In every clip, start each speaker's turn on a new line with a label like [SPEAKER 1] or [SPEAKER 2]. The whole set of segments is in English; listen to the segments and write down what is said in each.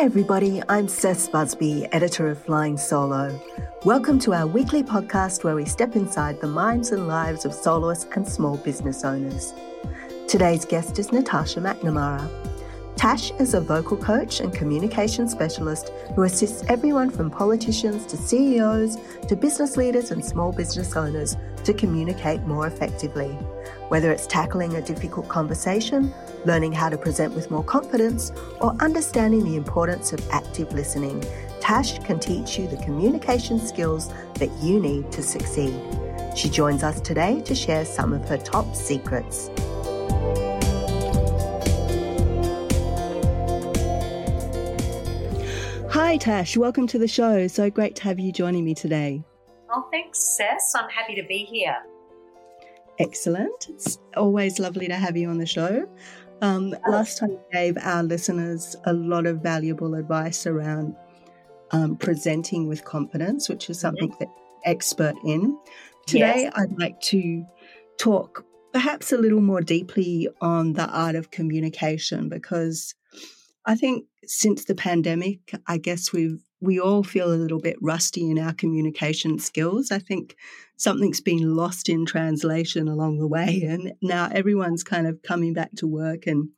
[SPEAKER 1] Everybody. I'm Cec Busby, editor of Flying Solo. Welcome to our weekly podcast where we step inside the minds and lives of soloists and small business owners. Today's guest is Natasha McNamara. Tash is a vocal coach and communication specialist who assists everyone from politicians to CEOs to business leaders and small business owners to communicate more effectively. Whether it's tackling a difficult conversation, learning how to present with more confidence, or understanding the importance of active listening, Tash can teach you the communication skills that you need to succeed. She joins us today to share some of her top secrets. Hi, Tash. Welcome to the show. So great to have you joining me today.
[SPEAKER 2] Well, thanks, Cec. I'm happy to be here.
[SPEAKER 1] Excellent. It's always lovely to have you on the show. Um, last time you gave our listeners a lot of valuable advice around um, presenting with confidence, which is mm-hmm. something that expert in. Today, yes. I'd like to talk perhaps a little more deeply on the art of communication because I think since the pandemic, I guess we've we all feel a little bit rusty in our communication skills. I think something's been lost in translation along the way, and now everyone's kind of coming back to work and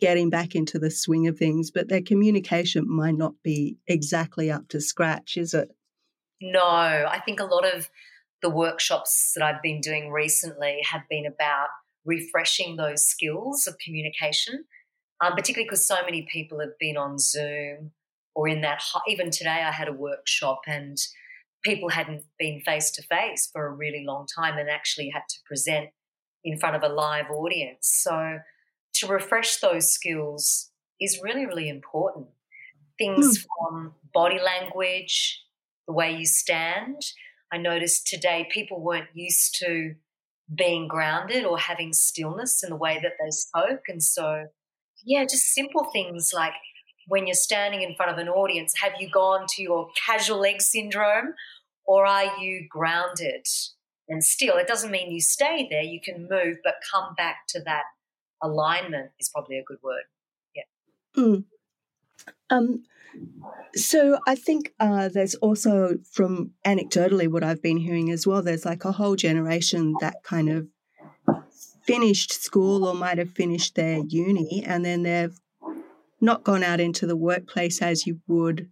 [SPEAKER 1] getting back into the swing of things, but their communication might not be exactly up to scratch, is it?
[SPEAKER 2] No, I think a lot of the workshops that I've been doing recently have been about refreshing those skills of communication, um, particularly because so many people have been on Zoom or in that even today i had a workshop and people hadn't been face to face for a really long time and actually had to present in front of a live audience. So to refresh those skills is really really important. Things mm. from body language the way you stand. I noticed today people weren't used to being grounded or having stillness in the way that they spoke and so yeah just simple things like when you're standing in front of an audience, have you gone to your casual leg syndrome or are you grounded and still? It doesn't mean you stay there, you can move, but come back to that alignment is probably a good word. Yeah.
[SPEAKER 1] Mm. Um, so I think uh, there's also, from anecdotally, what I've been hearing as well, there's like a whole generation that kind of finished school or might have finished their uni and then they've not gone out into the workplace as you would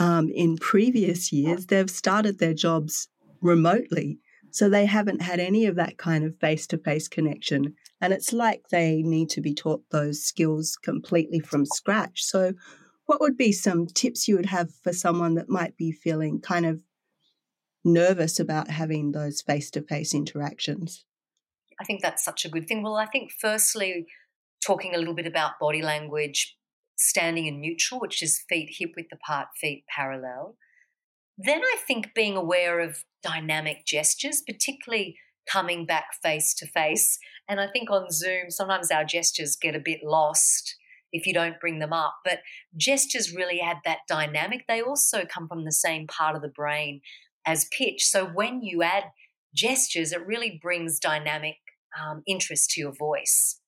[SPEAKER 1] um, in previous years. They've started their jobs remotely. So they haven't had any of that kind of face to face connection. And it's like they need to be taught those skills completely from scratch. So, what would be some tips you would have for someone that might be feeling kind of nervous about having those face to face interactions?
[SPEAKER 2] I think that's such a good thing. Well, I think firstly, talking a little bit about body language, standing in neutral, which is feet hip width apart, feet parallel. Then I think being aware of dynamic gestures, particularly coming back face to face. And I think on Zoom, sometimes our gestures get a bit lost if you don't bring them up. But gestures really add that dynamic. They also come from the same part of the brain as pitch. So when you add gestures, it really brings dynamic um, interest to your voice.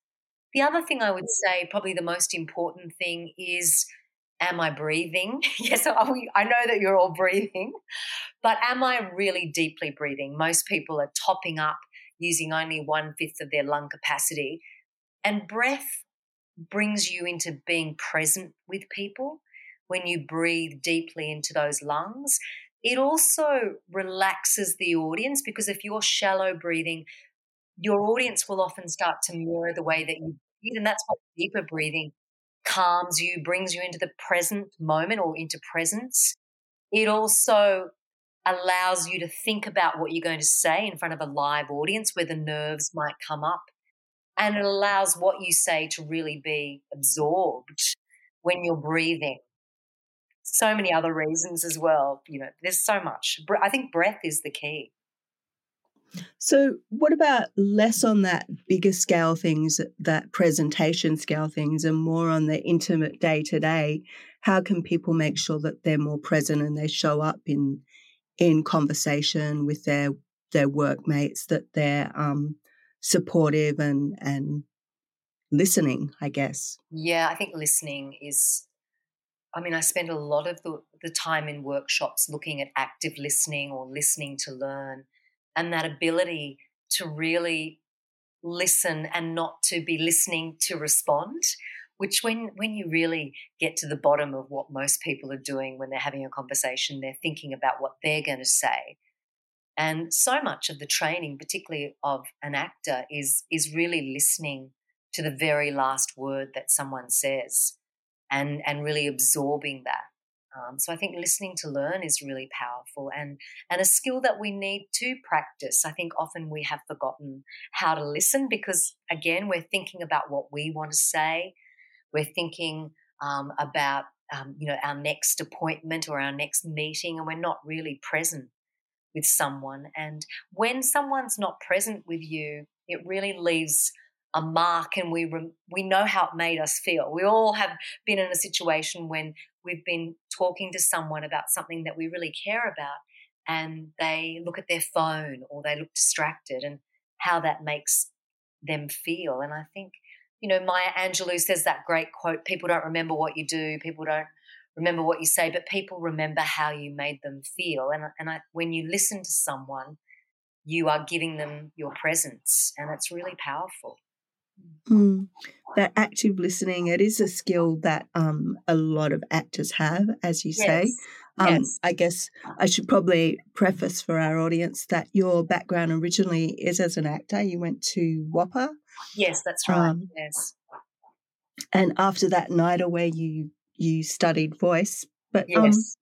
[SPEAKER 2] The other thing I would say, probably the most important thing, is am I breathing? yes, I know that you're all breathing, but am I really deeply breathing? Most people are topping up using only one fifth of their lung capacity. And breath brings you into being present with people when you breathe deeply into those lungs. It also relaxes the audience because if you're shallow breathing, your audience will often start to mirror the way that you breathe. And that's why deeper breathing calms you, brings you into the present moment or into presence. It also allows you to think about what you're going to say in front of a live audience where the nerves might come up. and it allows what you say to really be absorbed when you're breathing. So many other reasons as well. You know, there's so much. I think breath is the key.
[SPEAKER 1] So, what about less on that bigger scale things, that presentation scale things, and more on the intimate day to day? How can people make sure that they're more present and they show up in in conversation with their their workmates, that they're um, supportive and and listening? I guess.
[SPEAKER 2] Yeah, I think listening is I mean, I spend a lot of the, the time in workshops looking at active listening or listening to learn and that ability to really listen and not to be listening to respond which when when you really get to the bottom of what most people are doing when they're having a conversation they're thinking about what they're going to say. And so much of the training particularly of an actor is is really listening to the very last word that someone says and and really absorbing that um, so I think listening to learn is really powerful and and a skill that we need to practice. I think often we have forgotten how to listen because again we're thinking about what we want to say. We're thinking um, about um, you know our next appointment or our next meeting, and we're not really present with someone. And when someone's not present with you, it really leaves a mark and we re- we know how it made us feel. We all have been in a situation when we've been talking to someone about something that we really care about and they look at their phone or they look distracted and how that makes them feel. And I think, you know, Maya Angelou says that great quote people don't remember what you do, people don't remember what you say, but people remember how you made them feel. And, and I, when you listen to someone, you are giving them your presence, and it's really powerful.
[SPEAKER 1] Mm. That active listening, it is a skill that um, a lot of actors have, as you say.
[SPEAKER 2] Yes.
[SPEAKER 1] Um,
[SPEAKER 2] yes.
[SPEAKER 1] I guess I should probably preface for our audience that your background originally is as an actor. You went to WAAPA.
[SPEAKER 2] Yes, that's right. Um, yes.
[SPEAKER 1] And after that, NIDA, where you you studied voice. But um, yes.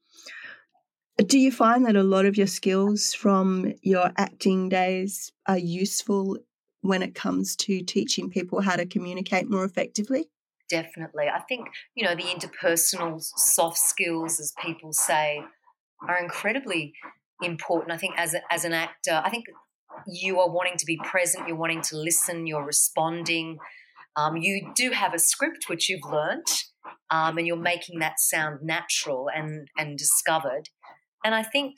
[SPEAKER 1] Um, do you find that a lot of your skills from your acting days are useful when it comes to teaching people how to communicate more effectively?
[SPEAKER 2] Definitely. I think, you know, the interpersonal soft skills, as people say, are incredibly important. I think as, a, as an actor, I think you are wanting to be present, you're wanting to listen, you're responding. Um, you do have a script which you've learnt, um, and you're making that sound natural and, and discovered. And I think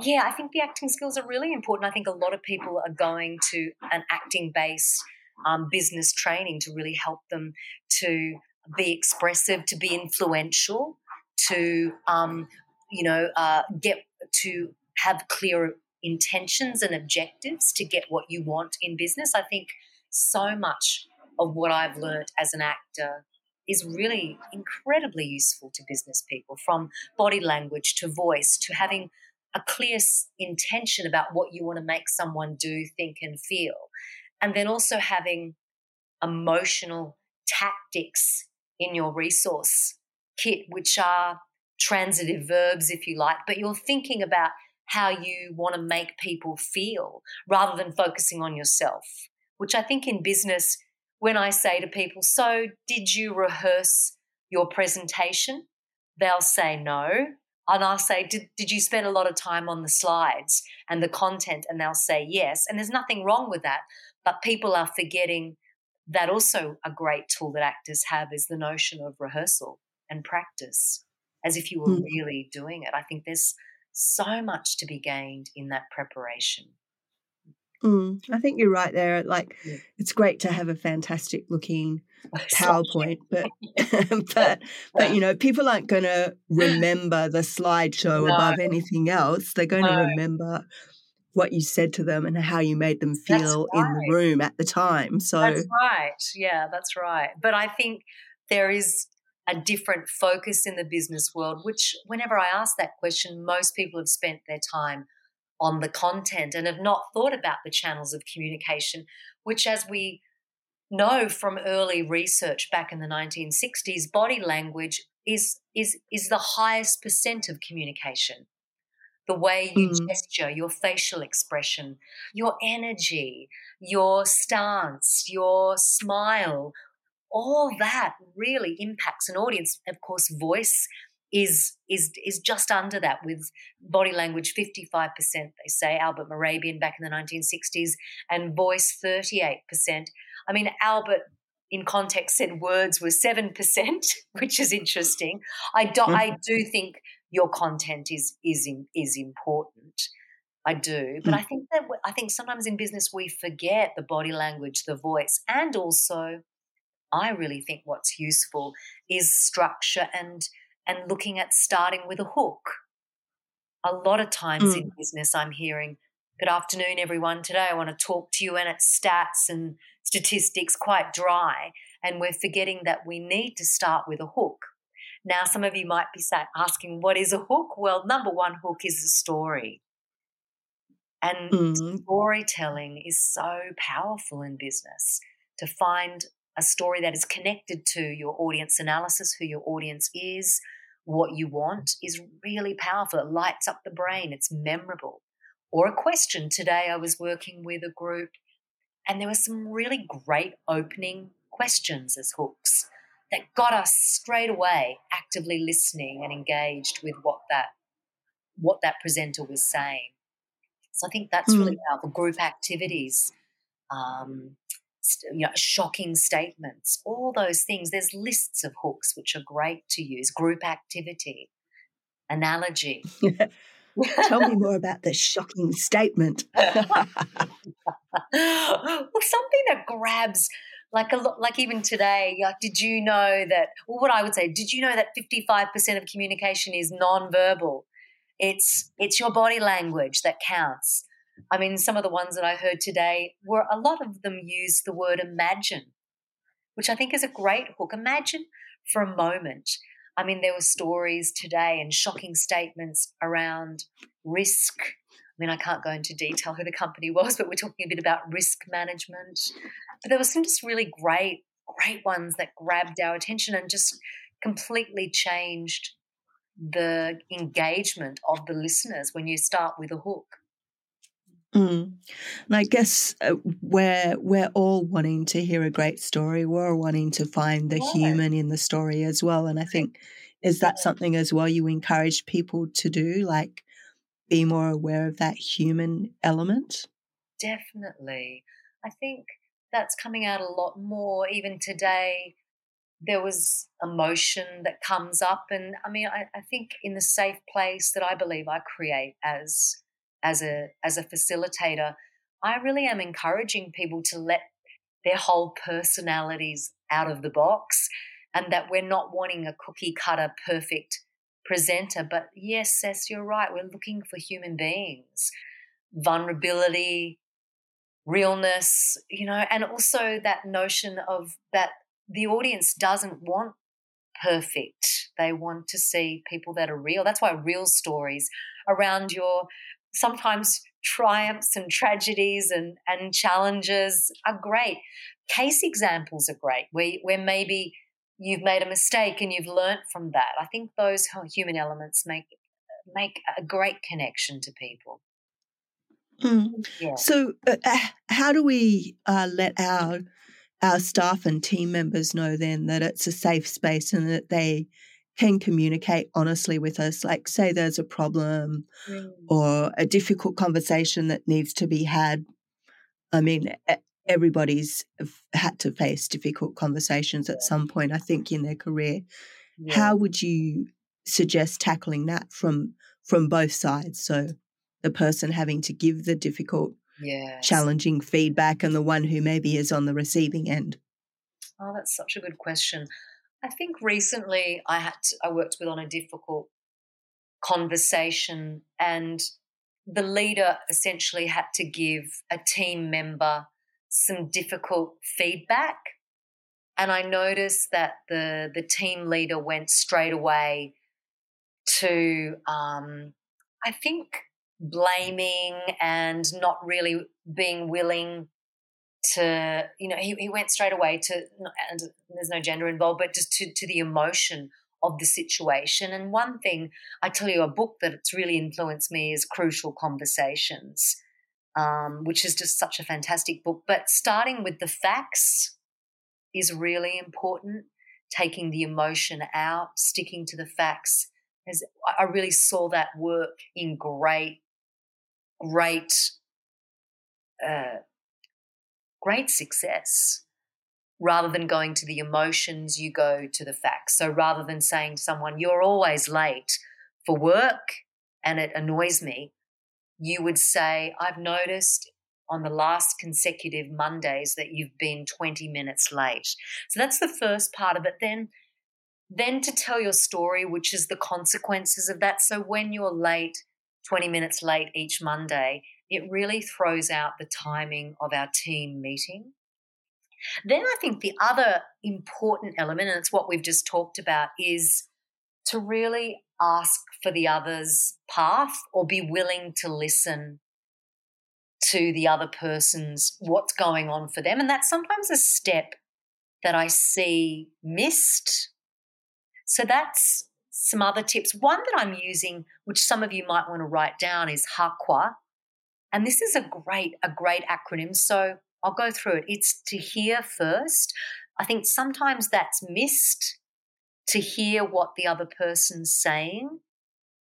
[SPEAKER 2] yeah, I think the acting skills are really important. I think a lot of people are going to an acting based um, business training to really help them to be expressive, to be influential, to um, you know uh, get to have clear intentions and objectives to get what you want in business. I think so much of what I've learned as an actor is really incredibly useful to business people from body language to voice to having a clear intention about what you want to make someone do, think, and feel. And then also having emotional tactics in your resource kit, which are transitive verbs, if you like, but you're thinking about how you want to make people feel rather than focusing on yourself, which I think in business, when I say to people, So, did you rehearse your presentation? They'll say no and I'll say, did, did you spend a lot of time on the slides and the content? And they'll say yes. And there's nothing wrong with that. But people are forgetting that also a great tool that actors have is the notion of rehearsal and practice as if you were mm. really doing it. I think there's so much to be gained in that preparation.
[SPEAKER 1] Mm, I think you're right there. Like, yeah. it's great to have a fantastic looking PowerPoint, but but but you know, people aren't going to remember the slideshow no. above anything else. They're going no. to remember what you said to them and how you made them feel right. in the room at the time. So
[SPEAKER 2] that's right. Yeah, that's right. But I think there is a different focus in the business world, which whenever I ask that question, most people have spent their time on the content and have not thought about the channels of communication, which, as we know from early research back in the 1960s, body language is, is, is the highest percent of communication. the way you
[SPEAKER 1] Mm.
[SPEAKER 2] gesture, your facial expression, your energy, your stance, your smile, all that really impacts an audience. Of course, voice is is is just under that with body language 55% they say albert mehrabian back in the 1960s and voice 38% i mean albert in context said words were 7% which is interesting i do i do think your content is is is important i do but i think that i think sometimes in business we forget the body language the voice and also i really think what's useful is structure and and looking at starting with a hook. A lot of times mm. in business, I'm hearing, Good afternoon, everyone. Today I want to talk to you, and it's stats and statistics quite dry. And we're forgetting that we need to start with a hook. Now, some of you might be asking, What is a hook? Well, number one hook is a story. And mm. storytelling is so powerful in business to find a story that is connected to your audience analysis, who your audience is, what you want, is really powerful. It lights up the brain, it's memorable. Or a question. Today I was working with a group and there were some really great opening questions as hooks that got us straight away actively listening and engaged with what that what that presenter was saying. So I think that's mm. really powerful. Group activities, um, you know, shocking statements, all those things. There's lists of hooks which are great to use. Group activity, analogy.
[SPEAKER 1] Tell me more about the shocking statement. well,
[SPEAKER 2] something that grabs, like a like even today. Like, did you know that? Well, what I would say, did you know that fifty five percent of communication is non-verbal? It's it's your body language that counts. I mean, some of the ones that I heard today were a lot of them use the word imagine, which I think is a great hook. Imagine for a moment. I mean, there were stories today and shocking statements around risk. I mean, I can't go into detail who the company was, but we're talking a bit about risk management. But there were some just really great, great ones that grabbed our attention and just completely changed the engagement of the listeners when you start with a hook.
[SPEAKER 1] Mm. And I guess uh, we're we're all wanting to hear a great story. We're wanting to find the yeah. human in the story as well. And I think is that something as well you encourage people to do, like be more aware of that human element?
[SPEAKER 2] Definitely. I think that's coming out a lot more. Even today, there was emotion that comes up, and I mean, I, I think in the safe place that I believe I create as as a as a facilitator, I really am encouraging people to let their whole personalities out of the box and that we're not wanting a cookie cutter perfect presenter. But yes, Cec, you're right. We're looking for human beings, vulnerability, realness, you know, and also that notion of that the audience doesn't want perfect. They want to see people that are real. That's why real stories around your sometimes triumphs and tragedies and, and challenges are great. Case examples are great, where, where maybe you've made a mistake and you've learnt from that. I think those human elements make make a great connection to people.
[SPEAKER 1] Mm. Yeah. So, uh, how do we uh, let our our staff and team members know then that it's a safe space and that they can communicate honestly with us. Like, say there's a problem mm. or a difficult conversation that needs to be had. I mean, everybody's had to face difficult conversations at some point, I think, in their career. Yeah. How would you suggest tackling that from from both sides? So the person having to give the difficult, yes. challenging feedback and the one who maybe is on the receiving end.
[SPEAKER 2] Oh, that's such a good question. I think recently I had to, I worked with on a difficult conversation and the leader essentially had to give a team member some difficult feedback and I noticed that the the team leader went straight away to um, I think blaming and not really being willing to you know he, he went straight away to and there's no gender involved but just to, to the emotion of the situation. And one thing I tell you, a book that's really influenced me is Crucial Conversations, um, which is just such a fantastic book. But starting with the facts is really important. Taking the emotion out, sticking to the facts. As I really saw that work in great, great, uh, great success rather than going to the emotions, you go to the facts. So rather than saying to someone, you're always late for work and it annoys me, you would say, I've noticed on the last consecutive Mondays that you've been 20 minutes late. So that's the first part of it. Then then to tell your story, which is the consequences of that. So when you're late, 20 minutes late each Monday, it really throws out the timing of our team meeting. Then I think the other important element, and it's what we've just talked about, is to really ask for the other's path or be willing to listen to the other person's what's going on for them. And that's sometimes a step that I see missed. So that's some other tips. One that I'm using, which some of you might want to write down, is HAQA. And this is a great, a great acronym. So I'll go through it. It's to hear first. I think sometimes that's missed to hear what the other person's saying.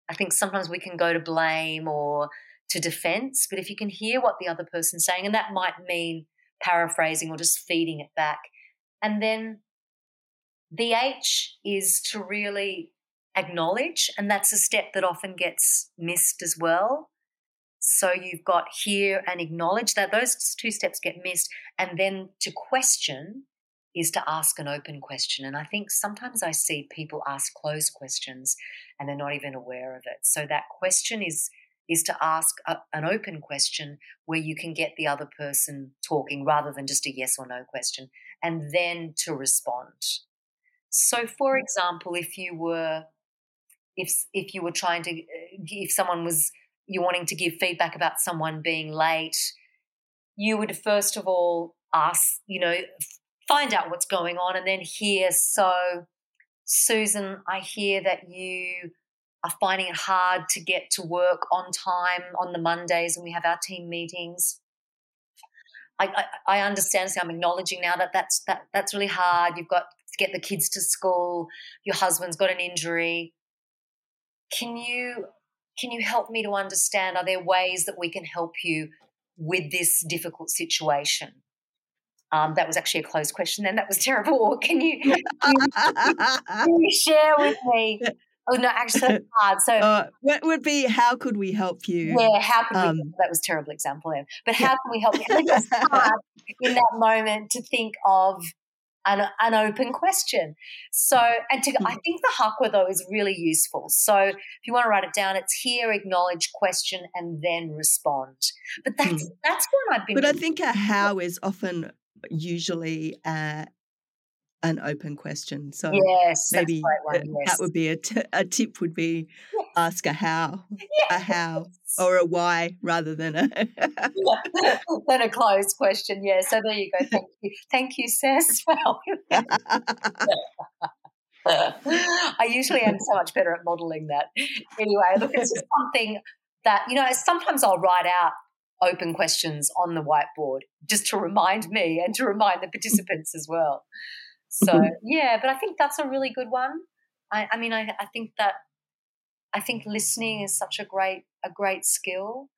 [SPEAKER 2] I think sometimes we can go to blame or to defense, but if you can hear what the other person's saying, and that might mean paraphrasing or just feeding it back. And then the H is to really acknowledge, and that's a step that often gets missed as well. So you've got hear and acknowledge that those two steps get missed. And then to question is to ask an open question. And I think sometimes I see people ask closed questions and they're not even aware of it. So that question is is to ask a, an open question where you can get the other person talking rather than just a yes or no question and then to respond. So for mm. example, if you were if if you were trying to uh, if someone was you're wanting to give feedback about someone being late, you would first of all ask, you know, find out what's going on and then hear. So, Susan, I hear that you are finding it hard to get to work on time on the Mondays when we have our team meetings. I, I, I understand. So I'm acknowledging now that that's that that's really hard. You've got to get the kids to school. Your husband's got an injury. Can you can you help me to understand? Are there ways that we can help you with this difficult situation? Um, that was actually a closed question. Then that was terrible. Can you, can you, can you share with me? Oh no, actually that's hard. So uh,
[SPEAKER 1] what would be how could we help you?
[SPEAKER 2] Yeah, how could um, we? That was a terrible example there. But how can we help you? I think it's hard in that moment to think of an, an open question. So, and to, I mm. think the HAQA though is really useful. So, if you want to write it down, it's here, acknowledge, question, and then respond. But that's mm. that's what I've been.
[SPEAKER 1] But I think a how is often usually uh, an open question. So
[SPEAKER 2] yes,
[SPEAKER 1] maybe
[SPEAKER 2] one,
[SPEAKER 1] yes. that would be a, t- a tip would be yes. ask a how, yes. a how or a why rather than a
[SPEAKER 2] than a closed question. Yeah. So there you go. Thank you. Thank you, Cec. Well I usually am so much better at modeling that. Anyway, look, it's just something that, you know, sometimes I'll write out open questions on the whiteboard just to remind me and to remind the participants as well. So yeah, but I think that's a really good one. I, I mean, I, I think that I think listening is such a great a great skill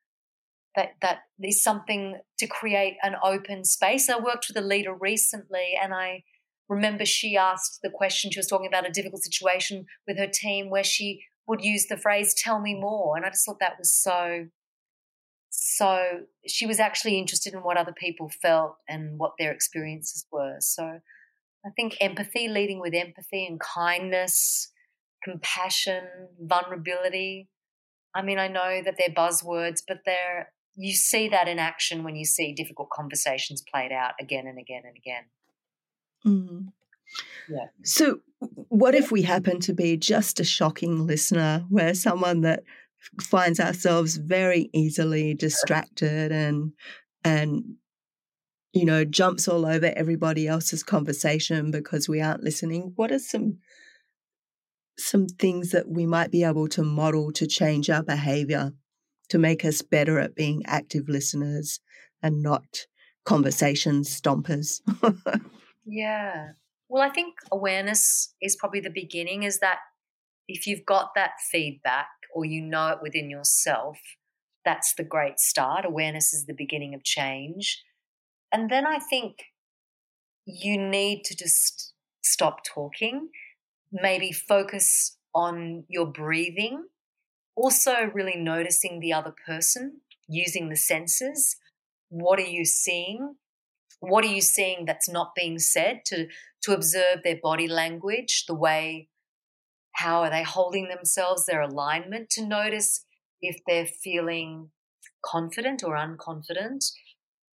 [SPEAKER 2] that that is something to create an open space. I worked with a leader recently, and I remember she asked the question. She was talking about a difficult situation with her team where she would use the phrase "tell me more," and I just thought that was so. So she was actually interested in what other people felt and what their experiences were. So I think empathy, leading with empathy and kindness, compassion, vulnerability. I mean, I know that they're buzzwords, but they're you see that in action when you see difficult conversations played out again and again and again.
[SPEAKER 1] Mm. Yeah. So, what if we happen to be just a shocking listener, where someone that finds ourselves very easily distracted and and you know, jumps all over everybody else's conversation because we aren't listening. What are some some things that we might be able to model to change our behavior to make us better at being active listeners and not conversation stompers?
[SPEAKER 2] yeah. Well, I think awareness is probably the beginning, is that if you've got that feedback or you know it within yourself, that's the great start. Awareness is the beginning of change. And then I think you need to just stop talking, maybe focus on your breathing, also really noticing the other person, using the senses. What are you seeing? What are you seeing that's not being said? To, to observe their body language, the way, how are they holding themselves, their alignment, to notice if they're feeling confident or unconfident,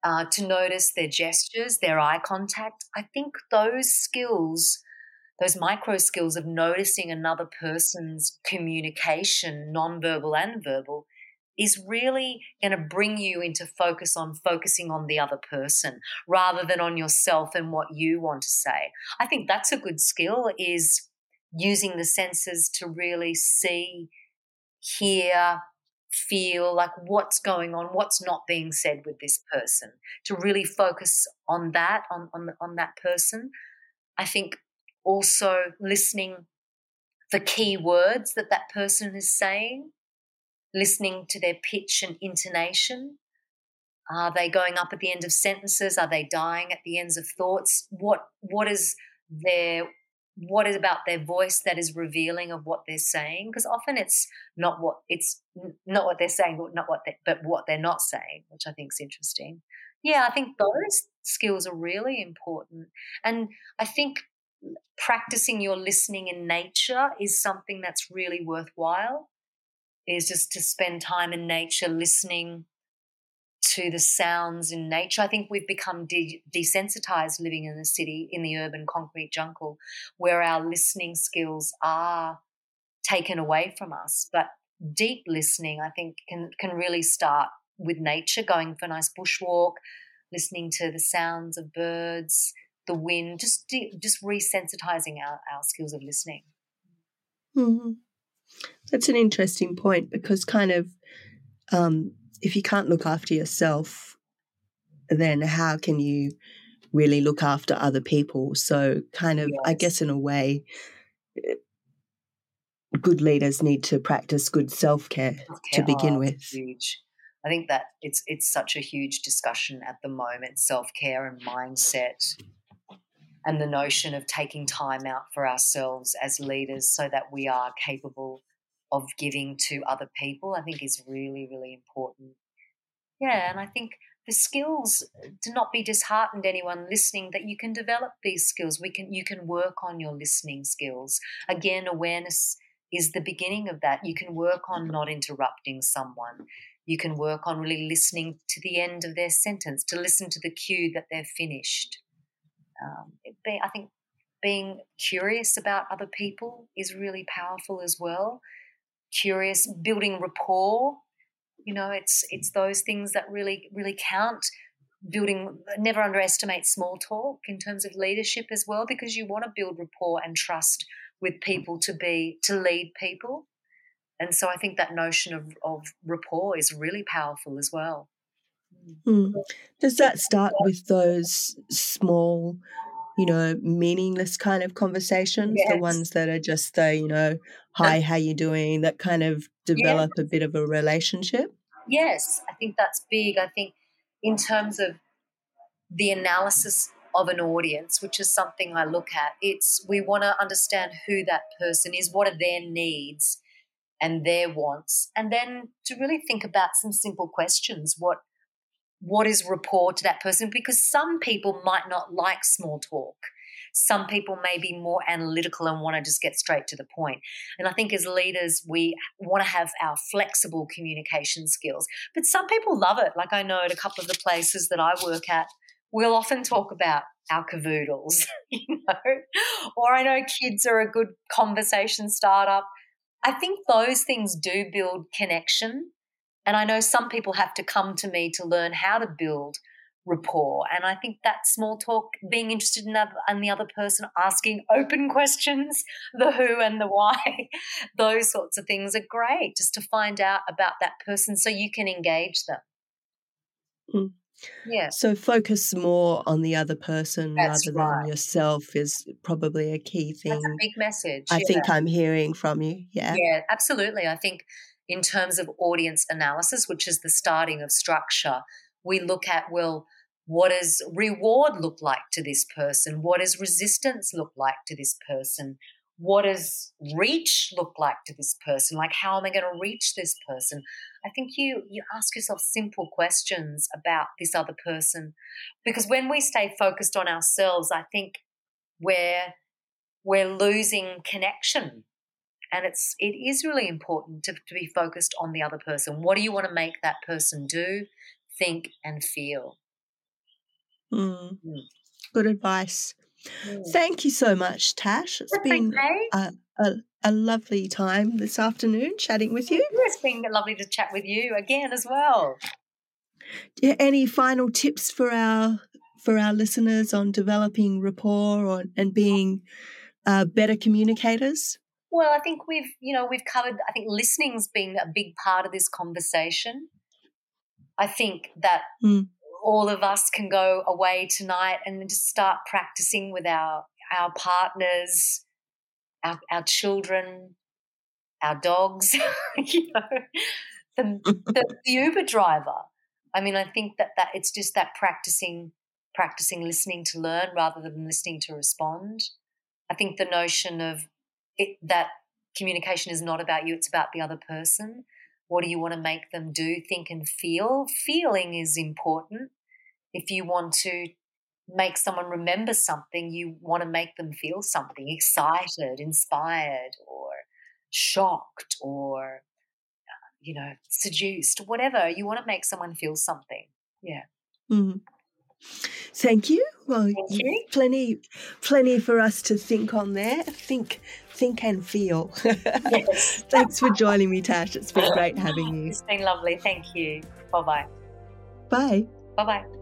[SPEAKER 2] uh, to notice their gestures, their eye contact. I think those skills, those micro skills of noticing another person's communication, nonverbal and verbal, is really going to bring you into focus on focusing on the other person rather than on yourself and what you want to say. I think that's a good skill is using the senses to really see, hear, feel like what's going on, what's not being said with this person, to really focus on that, on, on, on that person. I think also listening for key words that that person is saying, listening to their pitch and intonation. Are they going up at the end of sentences? Are they dying at the ends of thoughts? What what is their what is about their voice that is revealing of what they're saying because often it's not what it's not what they're saying but not what they, but what they're not saying which i think is interesting. Yeah i think those skills are really important. And i think practicing your listening in nature is something that's really worthwhile is just to spend time in nature listening to the sounds in nature. I think we've become de- desensitized living in the city, in the urban concrete jungle, where our listening skills are taken away from us. But deep listening, I think, can can really start with nature, going for a nice bushwalk, listening to the sounds of birds, the wind, just de- just resensitizing our, our skills of listening.
[SPEAKER 1] Mm-hmm. That's an interesting point because kind of um, if you can't look after yourself, then how can you really look after other people? So, kind of, yes. I guess, in a way, eh, good leaders need to practice good self care to begin oh, with.
[SPEAKER 2] Huge. I think that it's it's such a huge discussion at the moment: self care and mindset, and the notion of taking time out for ourselves as leaders, so that we are capable of giving to other people, I think is really, really important. Yeah, and I think the skills to not be disheartened anyone listening that you can develop these skills we can you can work on your listening skills. Again awareness is the beginning of that you can work on not interrupting someone. You can work on really listening to the end of their sentence to listen to the cue that they've finished. Um, be, i think being curious about other people is really powerful as well curious, building rapport. You know, it's it's those things that really really count. Building, never underestimate small talk in terms of leadership as well, because you want to build rapport and trust with people to be to lead people. And so I think that notion of, of rapport is really powerful as well.
[SPEAKER 1] Mm. Does that start with those small you know, meaningless kind of conversations, yes. the ones that are just the, you know, hi, how you doing, that kind of develop yes. a bit of a relationship?
[SPEAKER 2] Yes, I think that's big. I think in terms of the analysis of an audience, which is something I look at, it's we want to understand who that person is, what are their needs and their wants, and then to really think about some simple questions. What what is rapport to that person because some people might not like small talk. Some people may be more analytical and want to just get straight to the point. And I think as leaders, we want to have our flexible communication skills. But some people love it. Like I know at a couple of the places that I work at, we'll often talk about our cavoodles, you know, or I know kids are a good conversation startup. I think those things do build connection and I know some people have to come to me to learn how to build rapport. And I think that small talk, being interested in, the other person, asking open questions, the who and the why, those sorts of things are great just to find out about that person so you can engage them.
[SPEAKER 1] Mm.
[SPEAKER 2] Yeah.
[SPEAKER 1] So focus more on the other person
[SPEAKER 2] That's
[SPEAKER 1] rather
[SPEAKER 2] right.
[SPEAKER 1] than yourself is probably a key thing.
[SPEAKER 2] That's a big message.
[SPEAKER 1] I
[SPEAKER 2] yeah.
[SPEAKER 1] think I'm hearing from you. Yeah.
[SPEAKER 2] Yeah, absolutely. I think in terms of audience analysis, which is the starting of structure, we look at, well, what does reward look like to this person? What does resistance look like to this person? What does reach look like to this person? Like, how am I going to reach this person? I think you you ask yourself simple questions about this other person, because when we stay focused on ourselves, I think we're we're losing connection and it's it is really important to, to be focused on the other person what do you want to make that person do think and feel
[SPEAKER 1] Mm.
[SPEAKER 2] Mm.
[SPEAKER 1] Good advice. Thank you so much, Tash. It's
[SPEAKER 2] That's
[SPEAKER 1] been
[SPEAKER 2] okay.
[SPEAKER 1] a, a, a lovely time this afternoon chatting with you.
[SPEAKER 2] it's been lovely to chat with you again as well
[SPEAKER 1] Any final tips for our for our listeners on developing rapport or, and being uh, better communicators?
[SPEAKER 2] Well i think we've you know we've covered i think listening's been a big part of this conversation. I think that
[SPEAKER 1] Mm.
[SPEAKER 2] all of us can go away tonight and just start practicing with our our partners our, our children our dogs you know the, the, the uber driver. I mean i think that that it's just that practicing practicing listening to learn rather than listening to respond. I think the notion of it, that communication is not about you it's about the other person what do you want to make them do think and feel feeling is important if you want to make someone remember something you want to make them feel something excited inspired or shocked or uh, you know seduced whatever you want to make someone feel something yeah
[SPEAKER 1] Mm. Thank you. Well,
[SPEAKER 2] Thank you.
[SPEAKER 1] plenty, plenty for us to think on there. Think, think and feel.
[SPEAKER 2] Yes.
[SPEAKER 1] Thanks for joining me, Tash. It's been great having you.
[SPEAKER 2] it's been lovely thank you bye bye
[SPEAKER 1] Bye.
[SPEAKER 2] bye bye